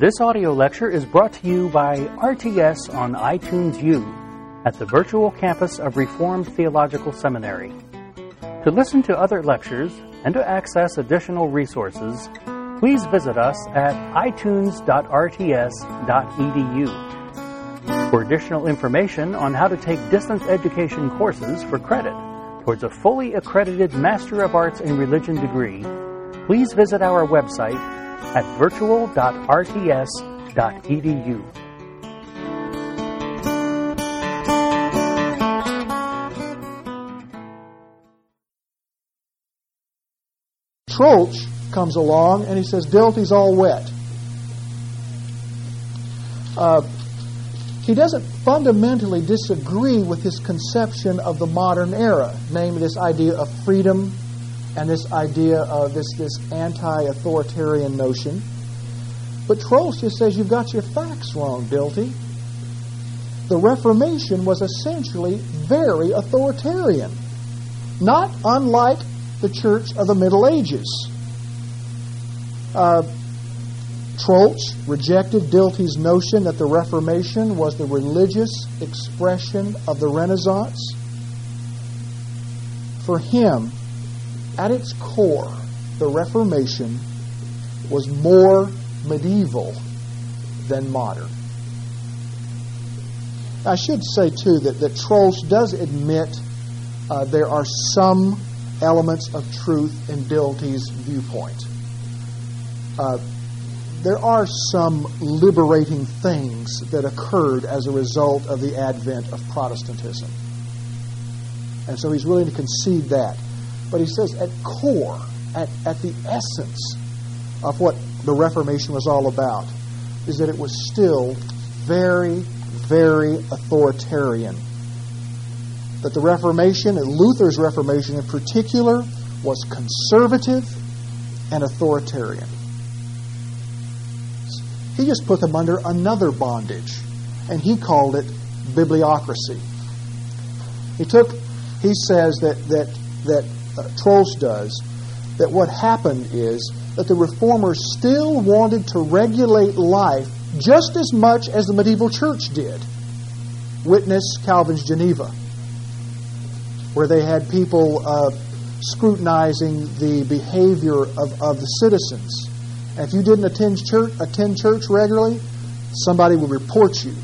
This audio lecture is brought to you by RTS on iTunes U at the virtual campus of Reformed Theological Seminary. To listen to other lectures and to access additional resources, please visit us at itunes.rts.edu. For additional information on how to take distance education courses for credit towards a fully accredited Master of Arts in Religion degree, please visit our website at virtual.rts.edu. Troeltsch comes along and he says, Dilthey's all wet. Uh, he doesn't fundamentally disagree with his conception of the modern era, namely this idea of freedom and this idea of this, this anti-authoritarian notion. But Troeltsch just says you've got your facts wrong, Dilthey. The Reformation was essentially very authoritarian, not unlike the Church of the Middle Ages. Uh, rejected Dilthey's notion that the Reformation was the religious expression of the Renaissance. For him, at its core, the Reformation was more medieval than modern. I should say, too, that, that Troeltsch does admit uh, there are some elements of truth in Dilthey's viewpoint. Uh, there are some liberating things that occurred as a result of the advent of Protestantism. And so he's willing to concede that. But he says at core, at, at the essence of what the Reformation was all about, is that it was still very, very authoritarian. That the Reformation, and Luther's Reformation in particular, was conservative and authoritarian. He just put them under another bondage, and he called it bibliocracy. He took, he says that, that, that uh, Troeltsch does, that what happened is that the reformers still wanted to regulate life just as much as the medieval church did. Witness Calvin's Geneva, where they had people uh, scrutinizing the behavior of, of the citizens. And if you didn't attend church, attend church regularly, somebody would report you.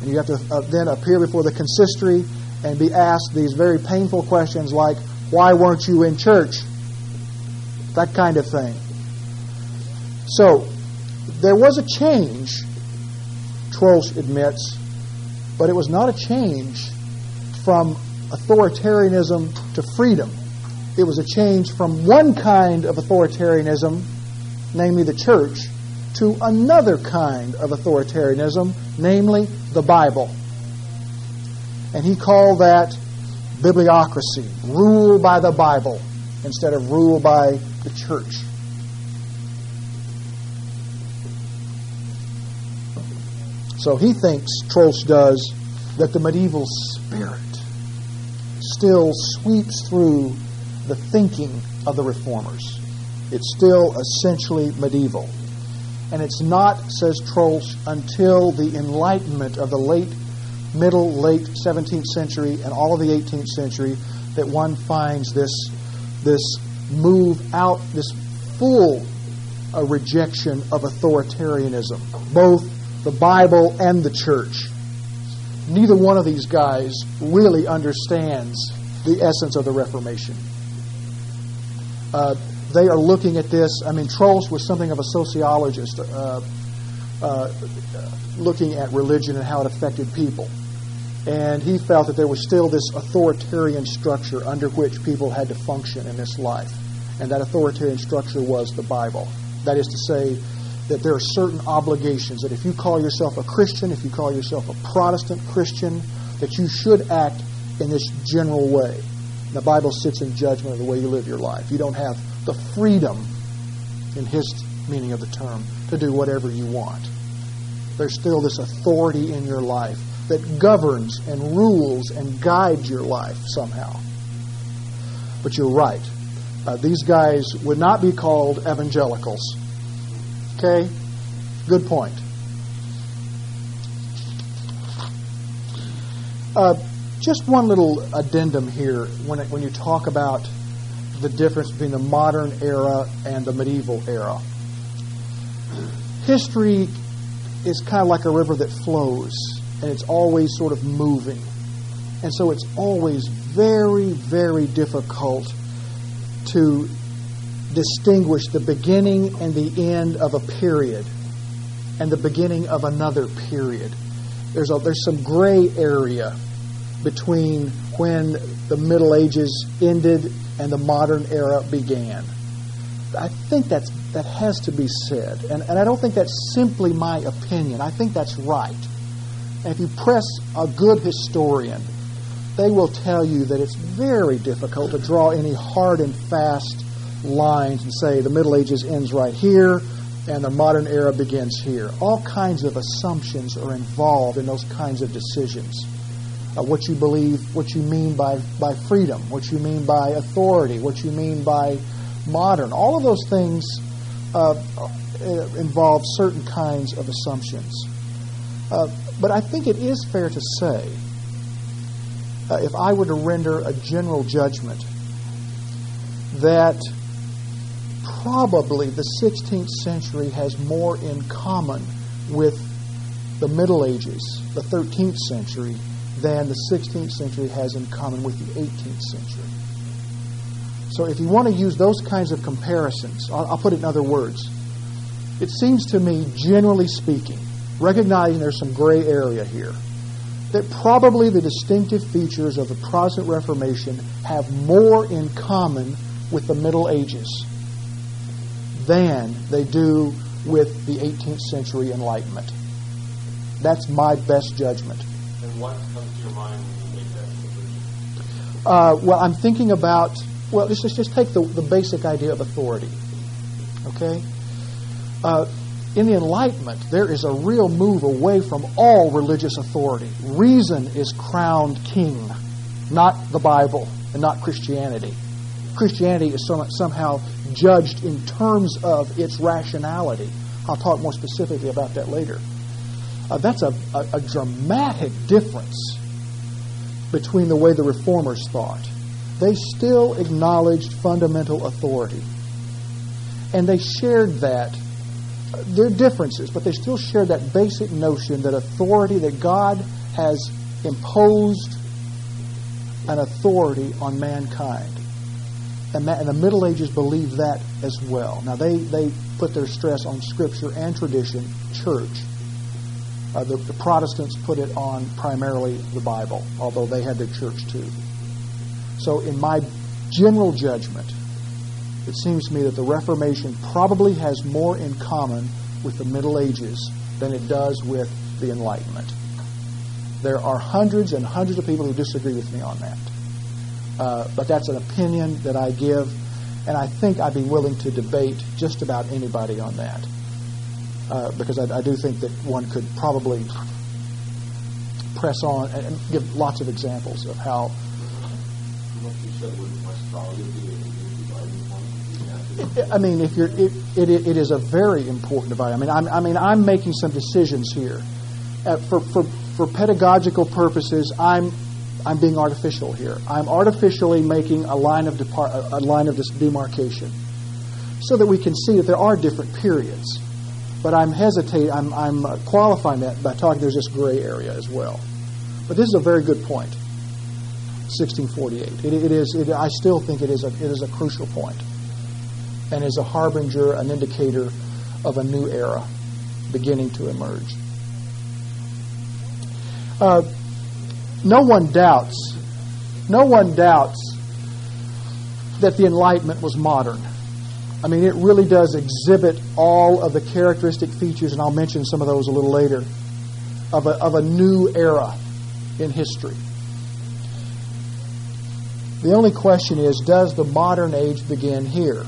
And you have to uh, then appear before the consistory and be asked these very painful questions like, why weren't you in church? That kind of thing. So, there was a change, Troeltsch admits, but it was not a change from authoritarianism to freedom. It was a change from one kind of authoritarianism, namely the church, to another kind of authoritarianism, namely the Bible. And he called that bibliocracy, rule by the Bible instead of rule by the church. So he thinks, Troeltsch does, that the medieval spirit still sweeps through the thinking of the reformers. It's still essentially medieval. And it's not, says Troeltsch, until the Enlightenment of the late middle, late 17th century and all of the 18th century that one finds this, this move out, this full uh, rejection of authoritarianism, both the Bible and the church. Neither one of these guys really understands the essence of the Reformation. Uh, they are looking at this. I mean, Troeltsch was something of a sociologist, uh, uh, looking at religion and how it affected people. And he felt that there was still this authoritarian structure under which people had to function in this life. And that authoritarian structure was the Bible. That is to say, that there are certain obligations that if you call yourself a Christian, if you call yourself a Protestant Christian, that you should act in this general way. The Bible sits in judgment of the way you live your life. You don't have the freedom, in his meaning of the term, to do whatever you want. There's still this authority in your life that governs and rules and guides your life somehow. But you're right. Uh, these guys would not be called evangelicals. Okay? Good point. Uh, just one little addendum here when, it, when you talk about the difference between the modern era and the medieval era. History is kind of like a river that flows, and it's always sort of moving. And so it's always very, very difficult to distinguish the beginning and the end of a period and the beginning of another period. There's, a, there's some gray area between when the Middle Ages ended and the modern era began. I think that's, that has to be said. And, and I don't think that's simply my opinion. I think that's right. And if you press a good historian, they will tell you that it's very difficult to draw any hard and fast lines and say the Middle Ages ends right here and the modern era begins here. All kinds of assumptions are involved in those kinds of decisions. Uh, what you believe, what you mean by, by freedom, what you mean by authority, what you mean by modern. All of those things uh, uh involve certain kinds of assumptions. Uh, but I think it is fair to say, uh, if I were to render a general judgment, that probably the 16th century has more in common with the Middle Ages, the 13th century, than the 16th century has in common with the 18th century. So if you want to use those kinds of comparisons, I'll, I'll put it in other words. It seems to me, generally speaking, recognizing there's some gray area here, that probably the distinctive features of the Protestant Reformation have more in common with the Middle Ages than they do with the 18th century Enlightenment. That's my best judgment. And what comes to your mind when you make that conclusion? Uh, well, I'm thinking about, well, let's just, just take the, the basic idea of authority. Okay? Uh, in the Enlightenment, there is a real move away from all religious authority. Reason is crowned king, not the Bible and not Christianity. Christianity is somehow judged in terms of its rationality. I'll talk more specifically about that later. Uh, that's a, a, a dramatic difference between the way the reformers thought. They still acknowledged fundamental authority. And they shared that. Are differences, but they still shared that basic notion that authority, that God has imposed an authority on mankind and, the Middle Ages believed that as well. Now, they, they put their stress on Scripture and tradition, church. Uh, the, the, Protestants put it on primarily the Bible, although they had their church too. So, in my general judgment, it seems to me that the Reformation probably has more in common with the Middle Ages than it does with the Enlightenment. There are hundreds and hundreds of people who disagree with me on that. Uh, but that's an opinion that I give, and I think I'd be willing to debate just about anybody on that. Uh, because I, I, do think that one could probably press on and, and give lots of examples of how. I mean, if you're, it, it, it is a very important divide. I mean, I'm, I mean, I'm making some decisions here. Uh, for, for, for pedagogical purposes, I'm I'm being artificial here. I'm artificially making a line of depart, a line of this demarcation, so that we can see that there are different periods. But I'm hesitating. I'm, I'm qualifying that by talking. There's this gray area as well. But this is a very good point. 1648. It, it is. It, I still think it is a it is a crucial point, and is a harbinger, an indicator of a new era beginning to emerge. Uh, no one doubts, no one doubts that the Enlightenment was modern. I mean, it really does exhibit all of the characteristic features, and I'll mention some of those a little later, of a, of a new era in history. The only question is, does the modern age begin here?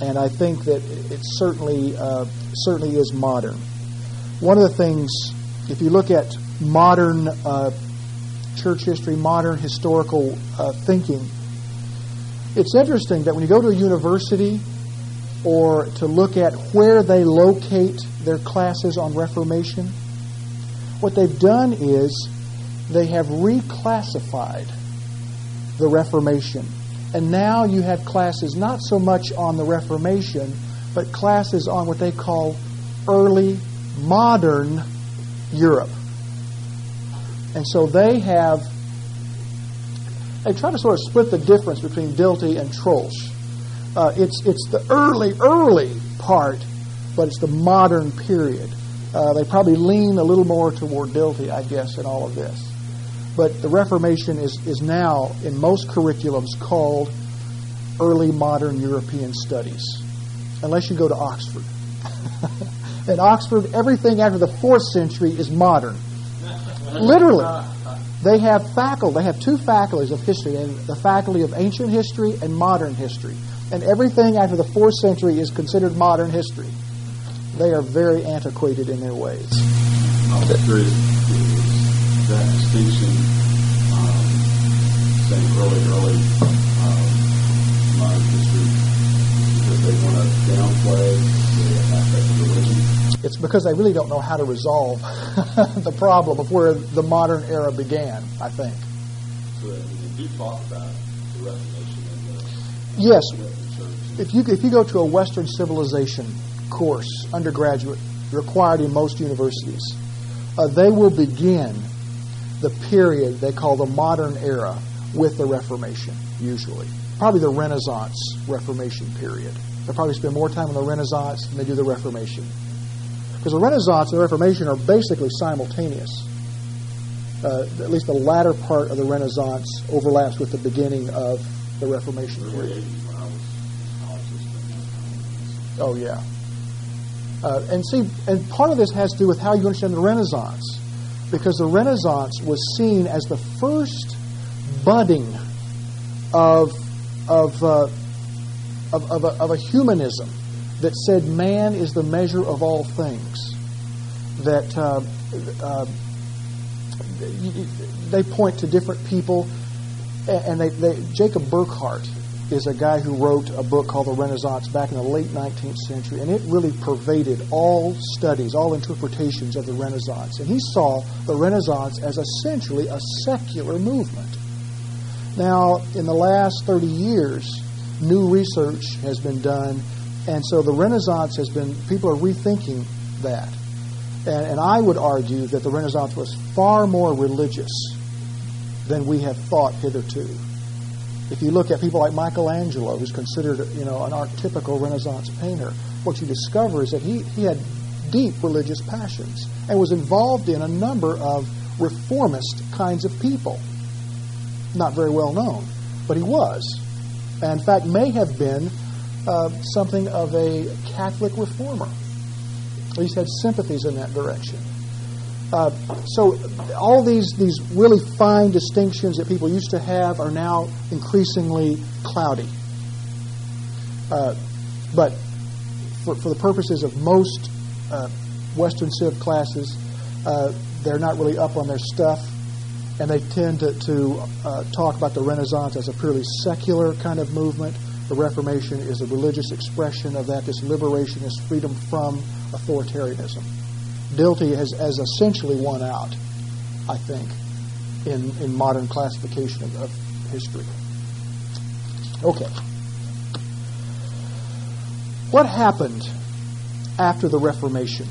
And I think that it certainly uh, certainly is modern. One of the things, if you look at modern uh, church history, modern historical uh, thinking. It's interesting that when you go to a university or to look at where they locate their classes on Reformation. What they've done is they have reclassified the Reformation. And now you have classes not so much on the Reformation, but classes on what they call early modern Europe. And so they have, they try to sort of split the difference between Dilthey and Troeltsch. Uh, it's, it's the early, early part, but it's the modern period. Uh, they probably lean a little more toward Dilthey, I guess, in all of this. But the Reformation is, is now, in most curriculums, called early modern European studies, unless you go to Oxford. in Oxford, everything after the fourth century is modern. Literally. They have faculty. They have two faculties of history, the faculty of ancient history and modern history. And everything after the fourth century is considered modern history. They are very antiquated in their ways. That distinction, um, saying early, early um, modern history, because they want to downplay the aspect of religion? It's because they really don't know how to resolve the problem of where the modern era began, I think. So that we do talk about the Reformation and the Yes, the if you, if you go to a Western civilization course, undergraduate, required in most universities, uh, they will begin the period they call the modern era with the Reformation, usually. Probably the Renaissance Reformation period. They'll probably spend more time on the Renaissance than they do the Reformation. Because the Renaissance and the Reformation are basically simultaneous. Uh, at least the latter part of the Renaissance overlaps with the beginning of the Reformation period. 80s when I was in college, just Oh yeah. Uh, and see, and part of this has to do with how you understand the Renaissance, because the Renaissance was seen as the first budding of of uh, of, of, a, of a humanism that said man is the measure of all things. That uh, uh, they point to different people, and they, they Jacob Burckhardt is a guy who wrote a book called The Renaissance back in the late 19th century, and it really pervaded all studies, all interpretations of the Renaissance. And he saw the Renaissance as essentially a secular movement. Now, in the last 30 years, new research has been done, and so the Renaissance has been, people are rethinking that. And, and I would argue that the Renaissance was far more religious than we have thought hitherto. If you look at people like Michelangelo, who's considered you know an archetypical Renaissance painter, what you discover is that he, he had deep religious passions and was involved in a number of reformist kinds of people. Not very well known, but he was. And in fact, may have been uh, something of a Catholic reformer. At least had sympathies in that direction. Uh, so all these these really fine distinctions that people used to have are now increasingly cloudy. Uh, but for, for the purposes of most uh, Western Civ classes, uh, they're not really up on their stuff, and they tend to, to uh, talk about the Renaissance as a purely secular kind of movement. The Reformation is a religious expression of that, this liberation, this freedom from authoritarianism. Dilthey has, has essentially won out, I think, in, in modern classification of, of history. Okay. What happened after the Reformation?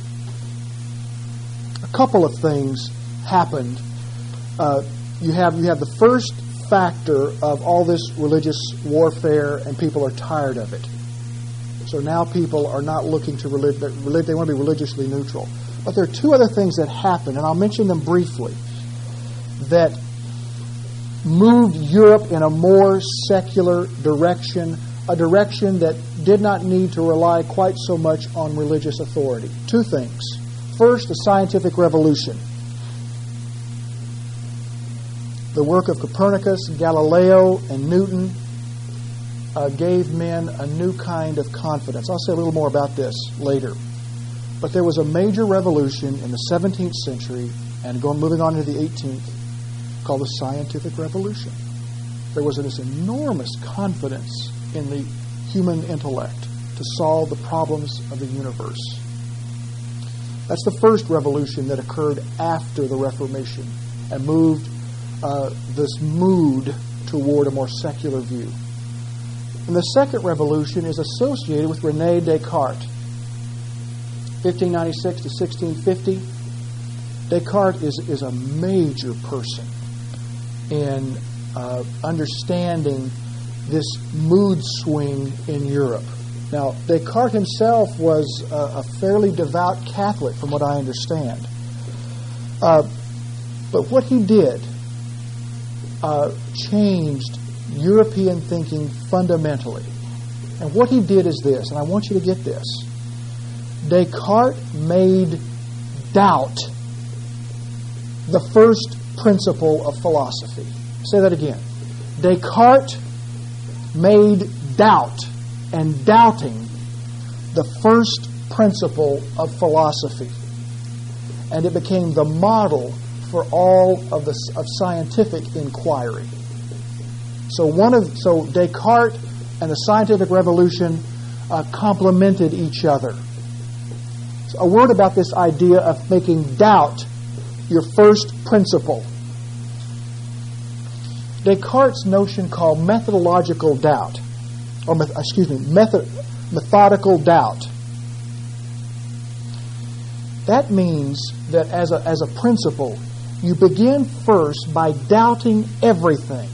A couple of things happened. Uh, you have you have the first factor of all this religious warfare, and people are tired of it. So now people are not looking to religion. They want to be religiously neutral. But there are two other things that happened, and I'll mention them briefly, that moved Europe in a more secular direction, a direction that did not need to rely quite so much on religious authority. Two things. First, the scientific revolution. The work of Copernicus, Galileo, and Newton uh, gave men a new kind of confidence. I'll say a little more about this later. But there was a major revolution in the 17th century and going moving on into the 18th called the scientific revolution. There was this enormous confidence in the human intellect to solve the problems of the universe. That's the first revolution that occurred after the Reformation and moved uh, this mood toward a more secular view. And the second revolution is associated with Rene Descartes. 1596 to 1650. Descartes is, is a major person in uh, understanding this mood swing in Europe. Now, Descartes himself was a, a fairly devout Catholic, from what I understand. Uh, but what he did uh, changed European thinking fundamentally. And what he did is this, and I want you to get this Descartes made doubt the first principle of philosophy. Say that again. Descartes made doubt and doubting the first principle of philosophy. And it became the model for all of the of scientific inquiry. So one of so Descartes and the scientific revolution uh, complemented each other. A word about this idea of making doubt your first principle. Descartes' notion called methodological doubt, or excuse me, method, methodical doubt. That means that as a, as a principle, you begin first by doubting everything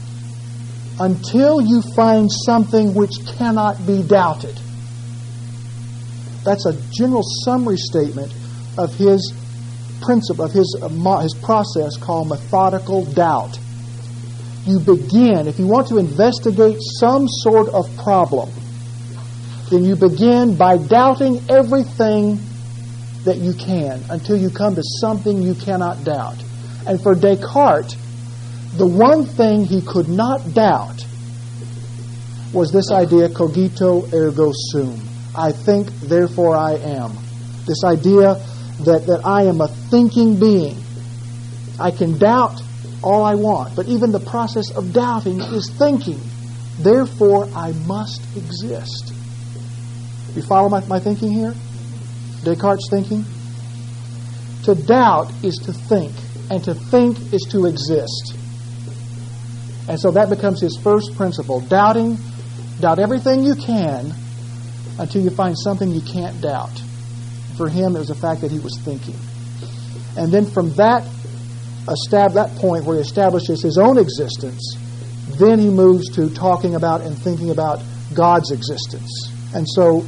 until you find something which cannot be doubted. That's a general summary statement of his principle, of his, uh, his process called methodical doubt. You begin, if you want to investigate some sort of problem, then you begin by doubting everything that you can until you come to something you cannot doubt. And for Descartes, the one thing he could not doubt was this idea cogito ergo sum. I think, therefore I am. This idea that, that I am a thinking being. I can doubt all I want, but even the process of doubting is thinking. Therefore, I must exist. You follow my, my thinking here? Descartes' thinking? To doubt is to think, and to think is to exist. And so that becomes his first principle. Doubting, doubt everything you can until you find something you can't doubt. For him, it was the fact that he was thinking. And then from that, estab- that point where he establishes his own existence, then he moves to talking about and thinking about God's existence. And so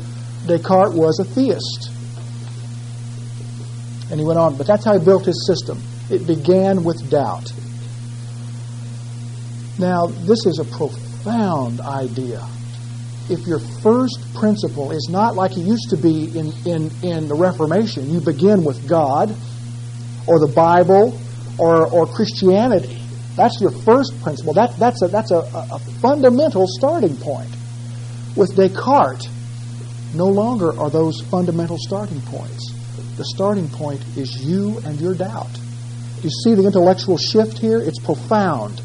Descartes was a theist. And he went on, but that's how he built his system. It began with doubt. Now, this is a profound idea if your first principle is not like it used to be in, in, in the Reformation, you begin with God or the Bible or, or Christianity. That's your first principle. That, that's a, that's a, a fundamental starting point. With Descartes, no longer are those fundamental starting points. The starting point is you and your doubt. You see the intellectual shift here? It's profound.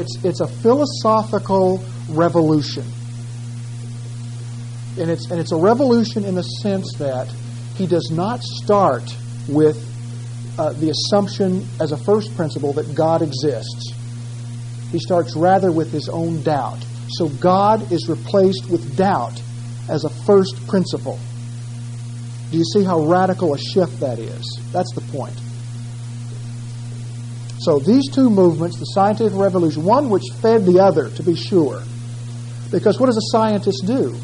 It's, it's a philosophical revolution. And it's, and it's a revolution in the sense that he does not start with uh, the assumption as a first principle that God exists. He starts rather with his own doubt. So God is replaced with doubt as a first principle. Do you see how radical a shift that is? That's the point. So these two movements, the scientific revolution, one which fed the other, to be sure, because what does a scientist do?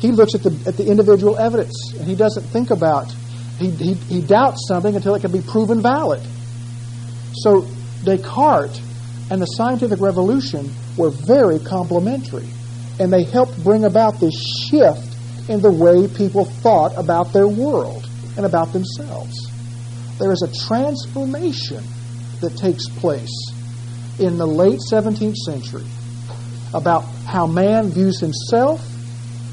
He looks at the, at the individual evidence and he doesn't think about, he, he, he doubts something until it can be proven valid. So Descartes and the scientific revolution were very complementary. And they helped bring about this shift in the way people thought about their world and about themselves. There is a transformation that takes place in the late 17th century about how man views himself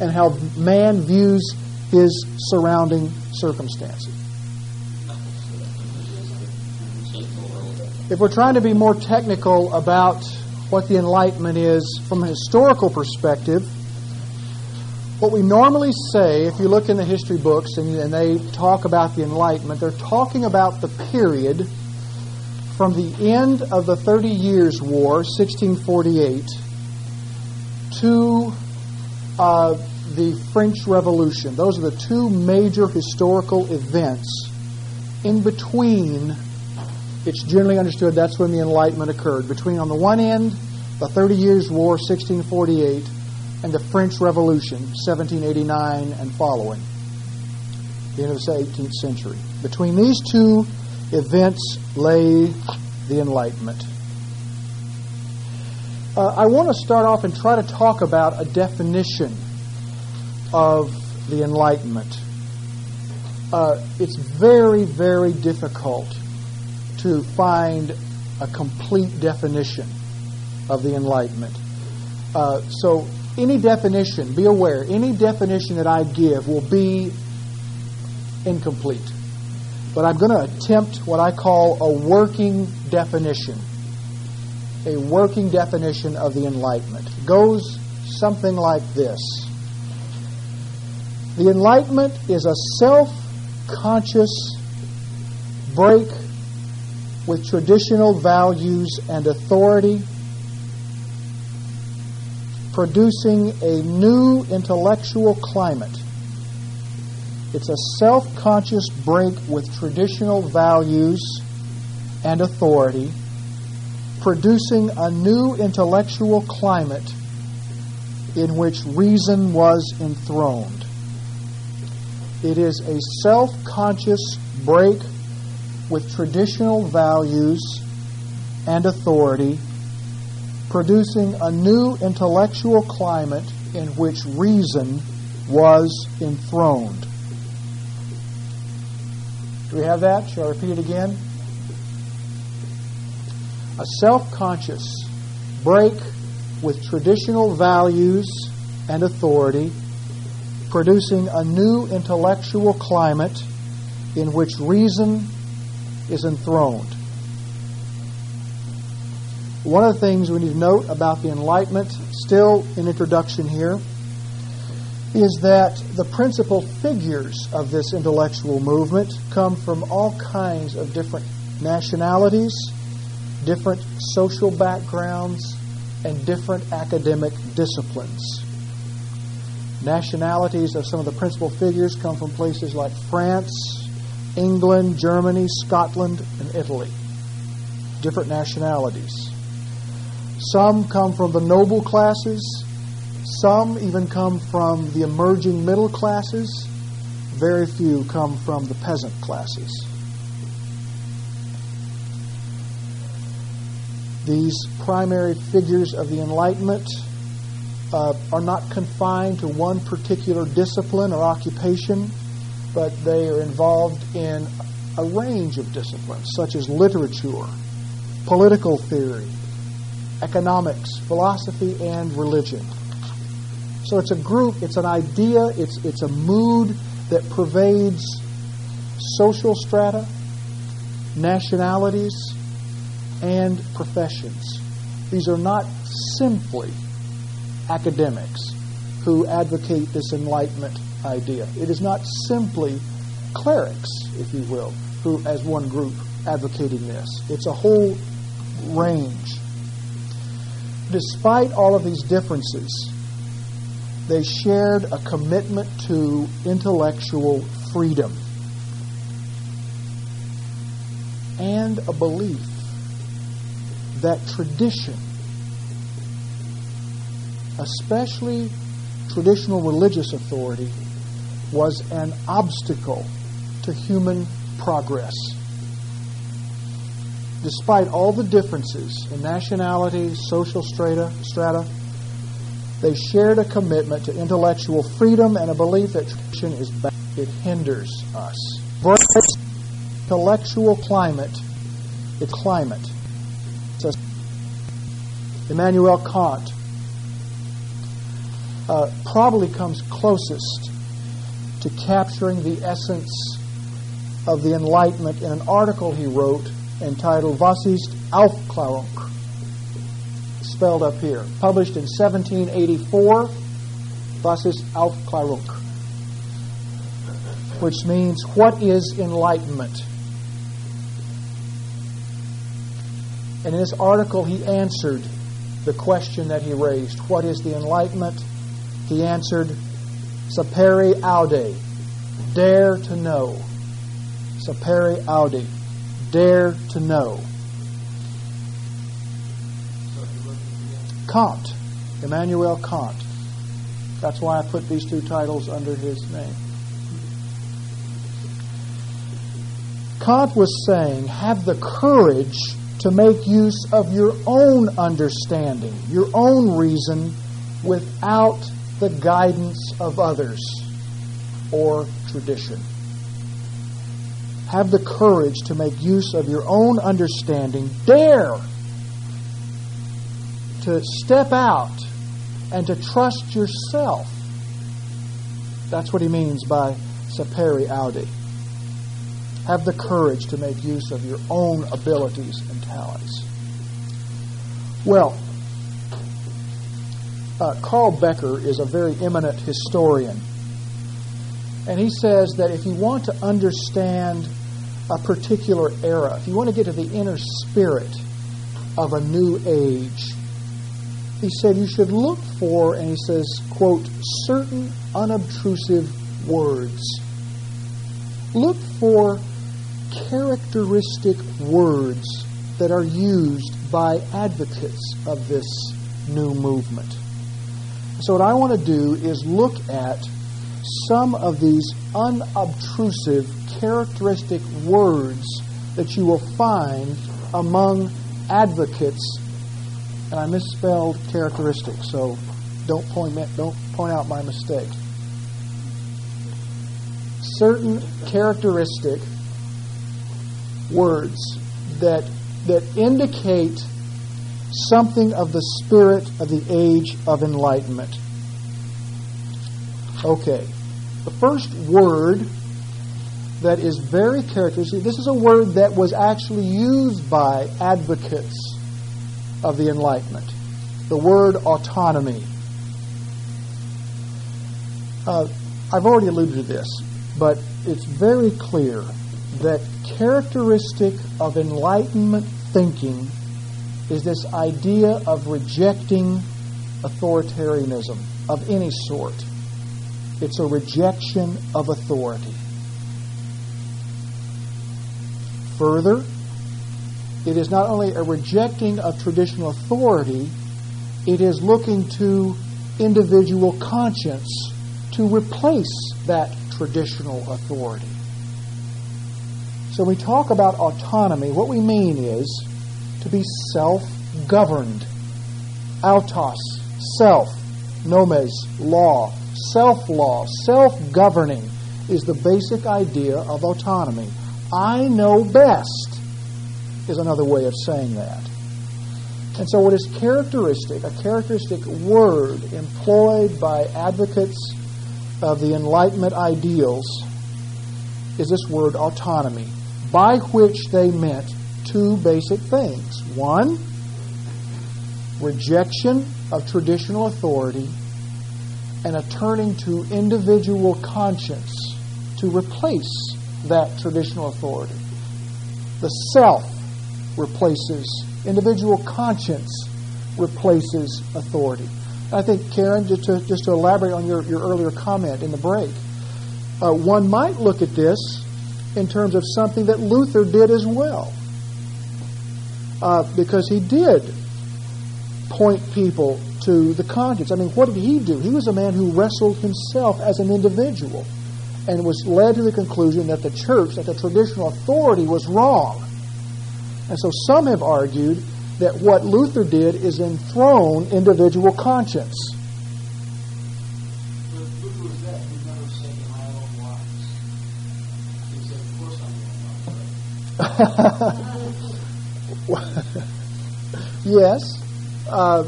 and how man views his surrounding circumstances. If we're trying to be more technical about what the Enlightenment is from a historical perspective, what we normally say, if you look in the history books and, and they talk about the Enlightenment, they're talking about the period from the end of the Thirty Years' War, 1648, to uh, the French Revolution. Those are the two major historical events. In between, it's generally understood that's when the Enlightenment occurred. Between, on the one end, the Thirty Years' War, 1648, and the French Revolution, 1789 and following, the end of the 18th century. Between these two events lay the Enlightenment. Uh, I want to start off and try to talk about a definition of the Enlightenment. Uh, it's very, very difficult to find a complete definition of the Enlightenment. Uh, so, any definition, be aware, any definition that I give will be incomplete. But I'm going to attempt what I call a working definition. A working definition of the Enlightenment. It goes something like this The Enlightenment is a self conscious break with traditional values and authority producing a new intellectual climate. It's a self conscious break with traditional values and authority, producing a new intellectual climate in which reason was enthroned. It is a self conscious break with traditional values and authority producing a new intellectual climate in which reason was enthroned. Do we have that? Shall I repeat it again? A self conscious break with traditional values and authority, producing a new intellectual climate in which reason is enthroned. One of the things we need to note about the Enlightenment, still in introduction here, is that the principal figures of this intellectual movement come from all kinds of different nationalities, different social backgrounds, and different academic disciplines. Nationalities of some of the principal figures come from places like France, England, Germany, Scotland, and Italy. Different nationalities. Some come from the noble classes. Some even come from the emerging middle classes. Very few come from the peasant classes. These primary figures of the Enlightenment uh, are not confined to one particular discipline or occupation, but they are involved in a range of disciplines, such as literature, political theory, economics, philosophy, and religion. So it's a group, it's an idea, it's, it's a mood that pervades social strata, nationalities, and professions. These are not simply academics who advocate this Enlightenment idea. It is not simply clerics, if you will, who, as one group, advocating this. It's a whole range despite all of these differences, they shared a commitment to intellectual freedom and a belief that tradition, especially traditional religious authority, was an obstacle to human progress despite all the differences in nationality, social strata, strata, they shared a commitment to intellectual freedom and a belief that tradition is bad. It hinders us. Intellectual climate, it's climate. Says Immanuel Kant uh, probably comes closest to capturing the essence of the Enlightenment in an article he wrote entitled Was ist Aufklärung? Spelled up here. Published in 1784 was ist Aufklärung? Which means, what is enlightenment? And in this article, he answered the question that he raised What is the enlightenment? He answered, Sapere aude, dare to know. Sapere aude, dare to know. Kant, Immanuel Kant. That's why I put these two titles under his name. Kant was saying, have the courage to make use of your own understanding, your own reason, without the guidance of others or tradition. Have the courage to make use of your own understanding. Dare to step out and to trust yourself. That's what he means by sapere aude. Have the courage to make use of your own abilities and talents. Well, uh, Carl Becker is a very eminent historian. And he says that if you want to understand a particular era, if you want to get to the inner spirit of a new age, he said you should look for, and he says, quote, certain unobtrusive words. Look for characteristic words that are used by advocates of this new movement. So, what I want to do is look at some of these unobtrusive, characteristic words that you will find among advocates. And I misspelled characteristic, so don't point, don't point out my mistake. Certain characteristic words that, that indicate something of the spirit of the age of enlightenment. Okay. The first word that is very characteristic, this is a word that was actually used by advocates of the Enlightenment. The word autonomy. Uh, I've already alluded to this, but it's very clear that characteristic of Enlightenment thinking is this idea of rejecting authoritarianism of any sort. It's a rejection of authority. Further, it is not only a rejecting of traditional authority, it is looking to individual conscience to replace that traditional authority. So we talk about autonomy, what we mean is to be self governed. Autos, self. Nomos, law. Self law, self governing is the basic idea of autonomy. I know best is another way of saying that. And so, what is characteristic, a characteristic word employed by advocates of the Enlightenment ideals, is this word autonomy by which they meant two basic things. One, rejection of traditional authority and a turning to individual conscience to replace that traditional authority. The self replaces, individual conscience replaces authority. I think, Karen, just to, just to elaborate on your, your earlier comment in the break, uh, one might look at this in terms of something that Luther did as well. Uh, because he did point people to the conscience. I mean, what did he do? He was a man who wrestled himself as an individual and was led to the conclusion that the church, that the traditional authority was wrong. And so some have argued that what Luther did is enthrone individual conscience. yes. Uh,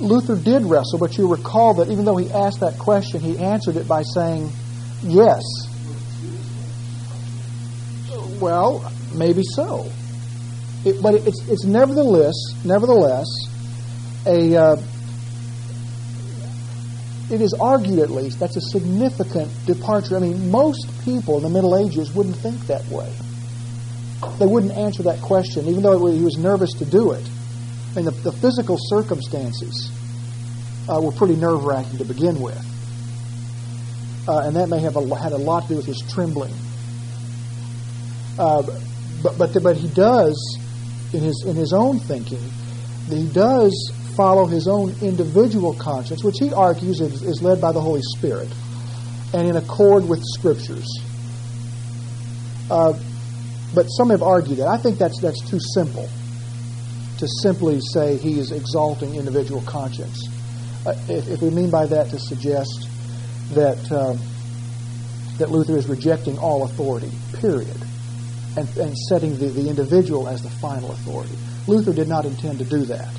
Luther did wrestle, but you recall that even though he asked that question, he answered it by saying, yes. Well, maybe so. It, but it's, it's nevertheless, nevertheless, a, uh, it is argued, at least, that's a significant departure. I mean, most people in the Middle Ages wouldn't think that way. They wouldn't answer that question, even though he was nervous to do it. I mean, the, the physical circumstances uh, were pretty nerve wracking to begin with. Uh, and that may have a, had a lot to do with his trembling. Uh, but, but, but he does, in his, in his own thinking, he does follow his own individual conscience, which he argues is, is led by the Holy Spirit and in accord with Scriptures. Uh, but some have argued that. I think that's, that's too simple to simply say he is exalting individual conscience. Uh, if, if, we mean by that to suggest that, uh, that Luther is rejecting all authority, period, and, and setting the, the individual as the final authority. Luther did not intend to do that.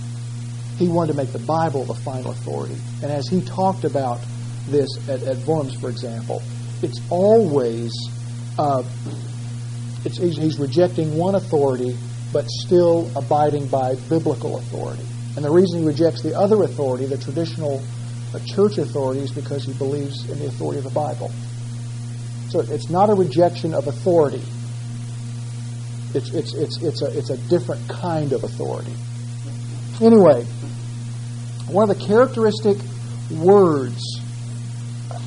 He wanted to make the Bible the final authority. And as he talked about this at, at Worms, for example, it's always uh, it's, he's rejecting one authority, but still abiding by biblical authority. And the reason he rejects the other authority, the traditional uh, church authority, is because he believes in the authority of the Bible. So it's not a rejection of authority. It's, it's, it's, it's, a, it's a different kind of authority. Anyway, one of the characteristic words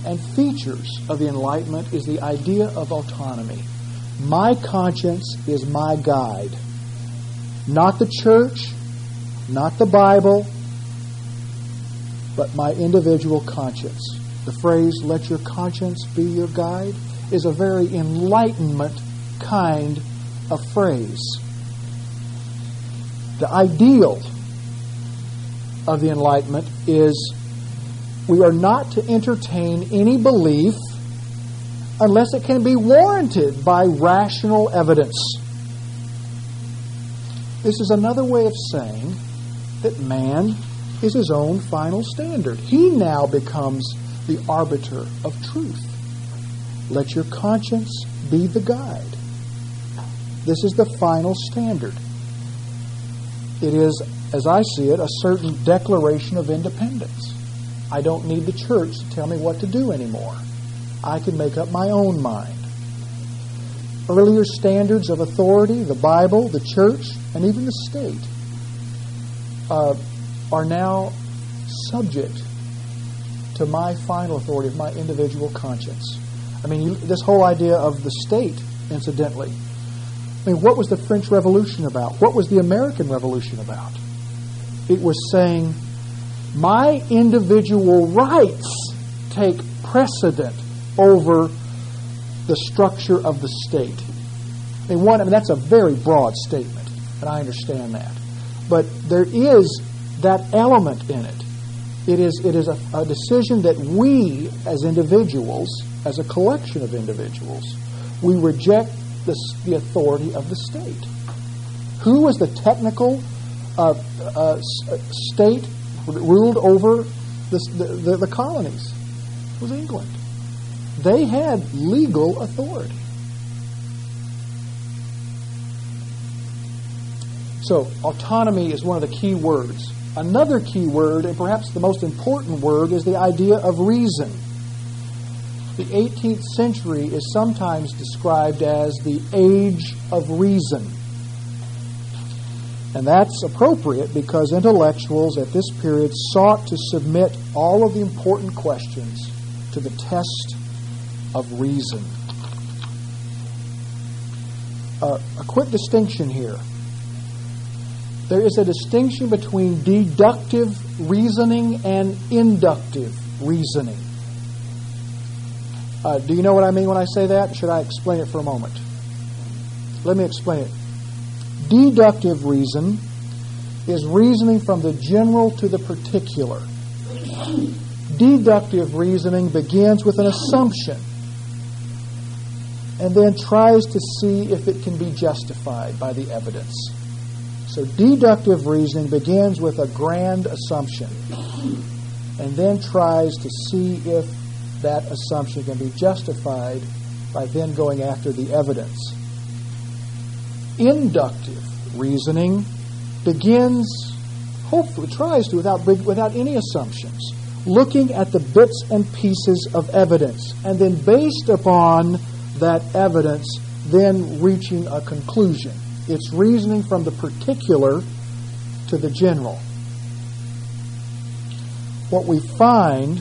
and features of the Enlightenment is the idea of autonomy. My conscience is my guide. Not the church, not the Bible, but my individual conscience. The phrase, let your conscience be your guide, is a very enlightenment kind of phrase. The ideal of the Enlightenment is we are not to entertain any belief unless it can be warranted by rational evidence. This is another way of saying that man is his own final standard. He now becomes the arbiter of truth. Let your conscience be the guide. This is the final standard. It is as I see it, a certain declaration of independence. I don't need the church to tell me what to do anymore. I can make up my own mind. Earlier standards of authority, the Bible, the church, and even the state, uh, are now subject to my final authority of my individual conscience. I mean, you, this whole idea of the state, incidentally. I mean, what was the French Revolution about? What was the American Revolution about? it was saying, my individual rights take precedent over the structure of the state. Mean, one, I mean, that's a very broad statement, and I understand that. But there is that element in it. It is, it is a, a decision that we, as individuals, as a collection of individuals, we reject the, the authority of the state. Who was the technical uh, uh, state ruled over the, the, the colonies was England. They had legal authority. So, autonomy is one of the key words. Another key word, and perhaps the most important word, is the idea of reason. The 18th century is sometimes described as the age of reason. And that's appropriate because intellectuals at this period sought to submit all of the important questions to the test of reason. Uh, a quick distinction here. There is a distinction between deductive reasoning and inductive reasoning. Uh, do you know what I mean when I say that? Should I explain it for a moment? Let me explain it. Deductive reason is reasoning from the general to the particular. Deductive reasoning begins with an assumption and then tries to see if it can be justified by the evidence. So, deductive reasoning begins with a grand assumption and then tries to see if that assumption can be justified by then going after the evidence inductive reasoning begins, hopefully tries to, without, without any assumptions, looking at the bits and pieces of evidence, and then based upon that evidence, then reaching a conclusion. It's reasoning from the particular to the general. What we find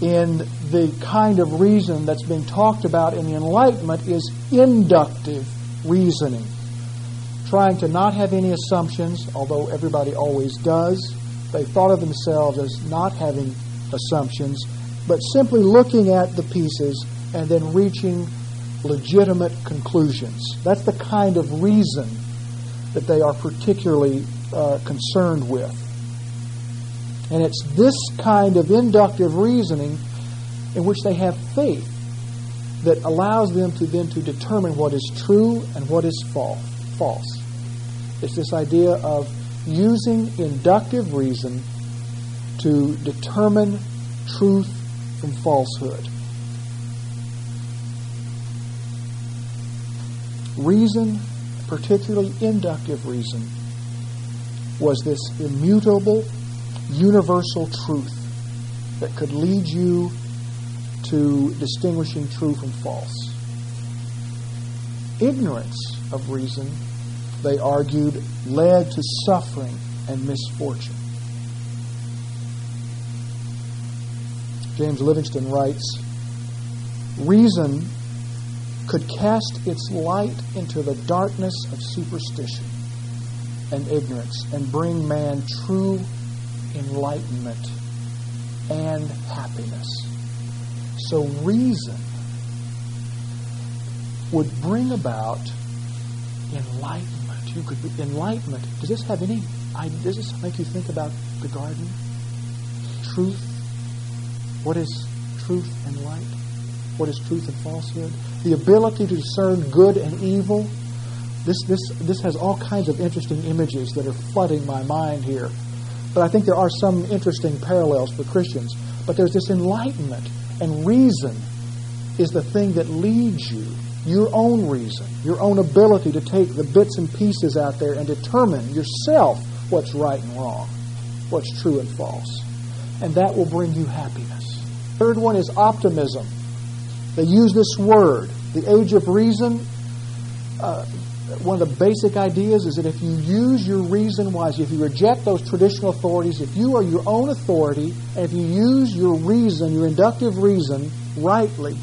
in the kind of reason that's being talked about in the Enlightenment is inductive reasoning. Trying to not have any assumptions, although everybody always does. They thought of themselves as not having assumptions, but simply looking at the pieces and then reaching legitimate conclusions. That's the kind of reason that they are particularly uh, concerned with. And it's this kind of inductive reasoning in which they have faith that allows them to then to determine what is true and what is false. It's this idea of using inductive reason to determine truth from falsehood. Reason, particularly inductive reason, was this immutable, universal truth that could lead you to distinguishing true from false. Ignorance of reason, they argued, led to suffering and misfortune. James Livingston writes Reason could cast its light into the darkness of superstition and ignorance and bring man true enlightenment and happiness. So reason would bring about enlightenment. You could be, enlightenment. Does this have any? Does this make you think about the garden? Truth. What is truth and light? What is truth and falsehood? The ability to discern good and evil. This this this has all kinds of interesting images that are flooding my mind here. But I think there are some interesting parallels for Christians. But there's this enlightenment and reason is the thing that leads you, your own reason, your own ability to take the bits and pieces out there and determine yourself what's right and wrong, what's true and false. And that will bring you happiness. Third one is optimism. They use this word, the age of reason. Uh, one of the basic ideas is that if you use your reason wisely, if you reject those traditional authorities, if you are your own authority, and if you use your reason, your inductive reason, rightly,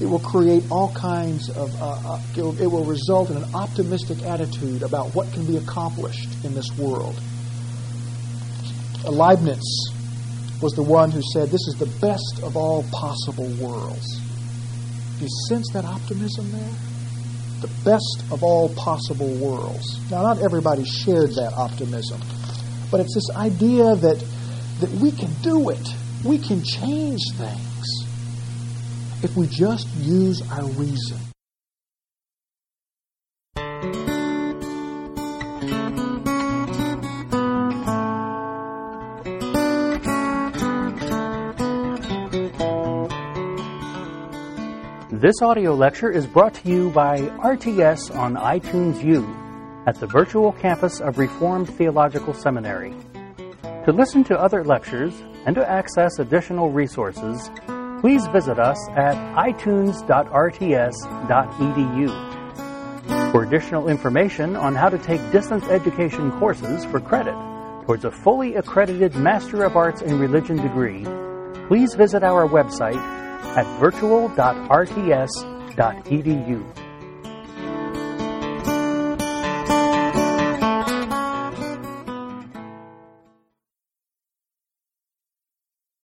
it will create all kinds of, uh, uh, it, will, it will result in an optimistic attitude about what can be accomplished in this world. Leibniz was the one who said, This is the best of all possible worlds. Do you sense that optimism there? the best of all possible worlds. Now, not everybody shared that optimism, but it's this idea that, that we can do it. We can change things if we just use our reason. This audio lecture is brought to you by RTS on iTunes U at the virtual campus of Reformed Theological Seminary. To listen to other lectures and to access additional resources, please visit us at itunes.rts.edu. For additional information on how to take distance education courses for credit towards a fully accredited Master of Arts in Religion degree, please visit our website at virtual.rts.edu.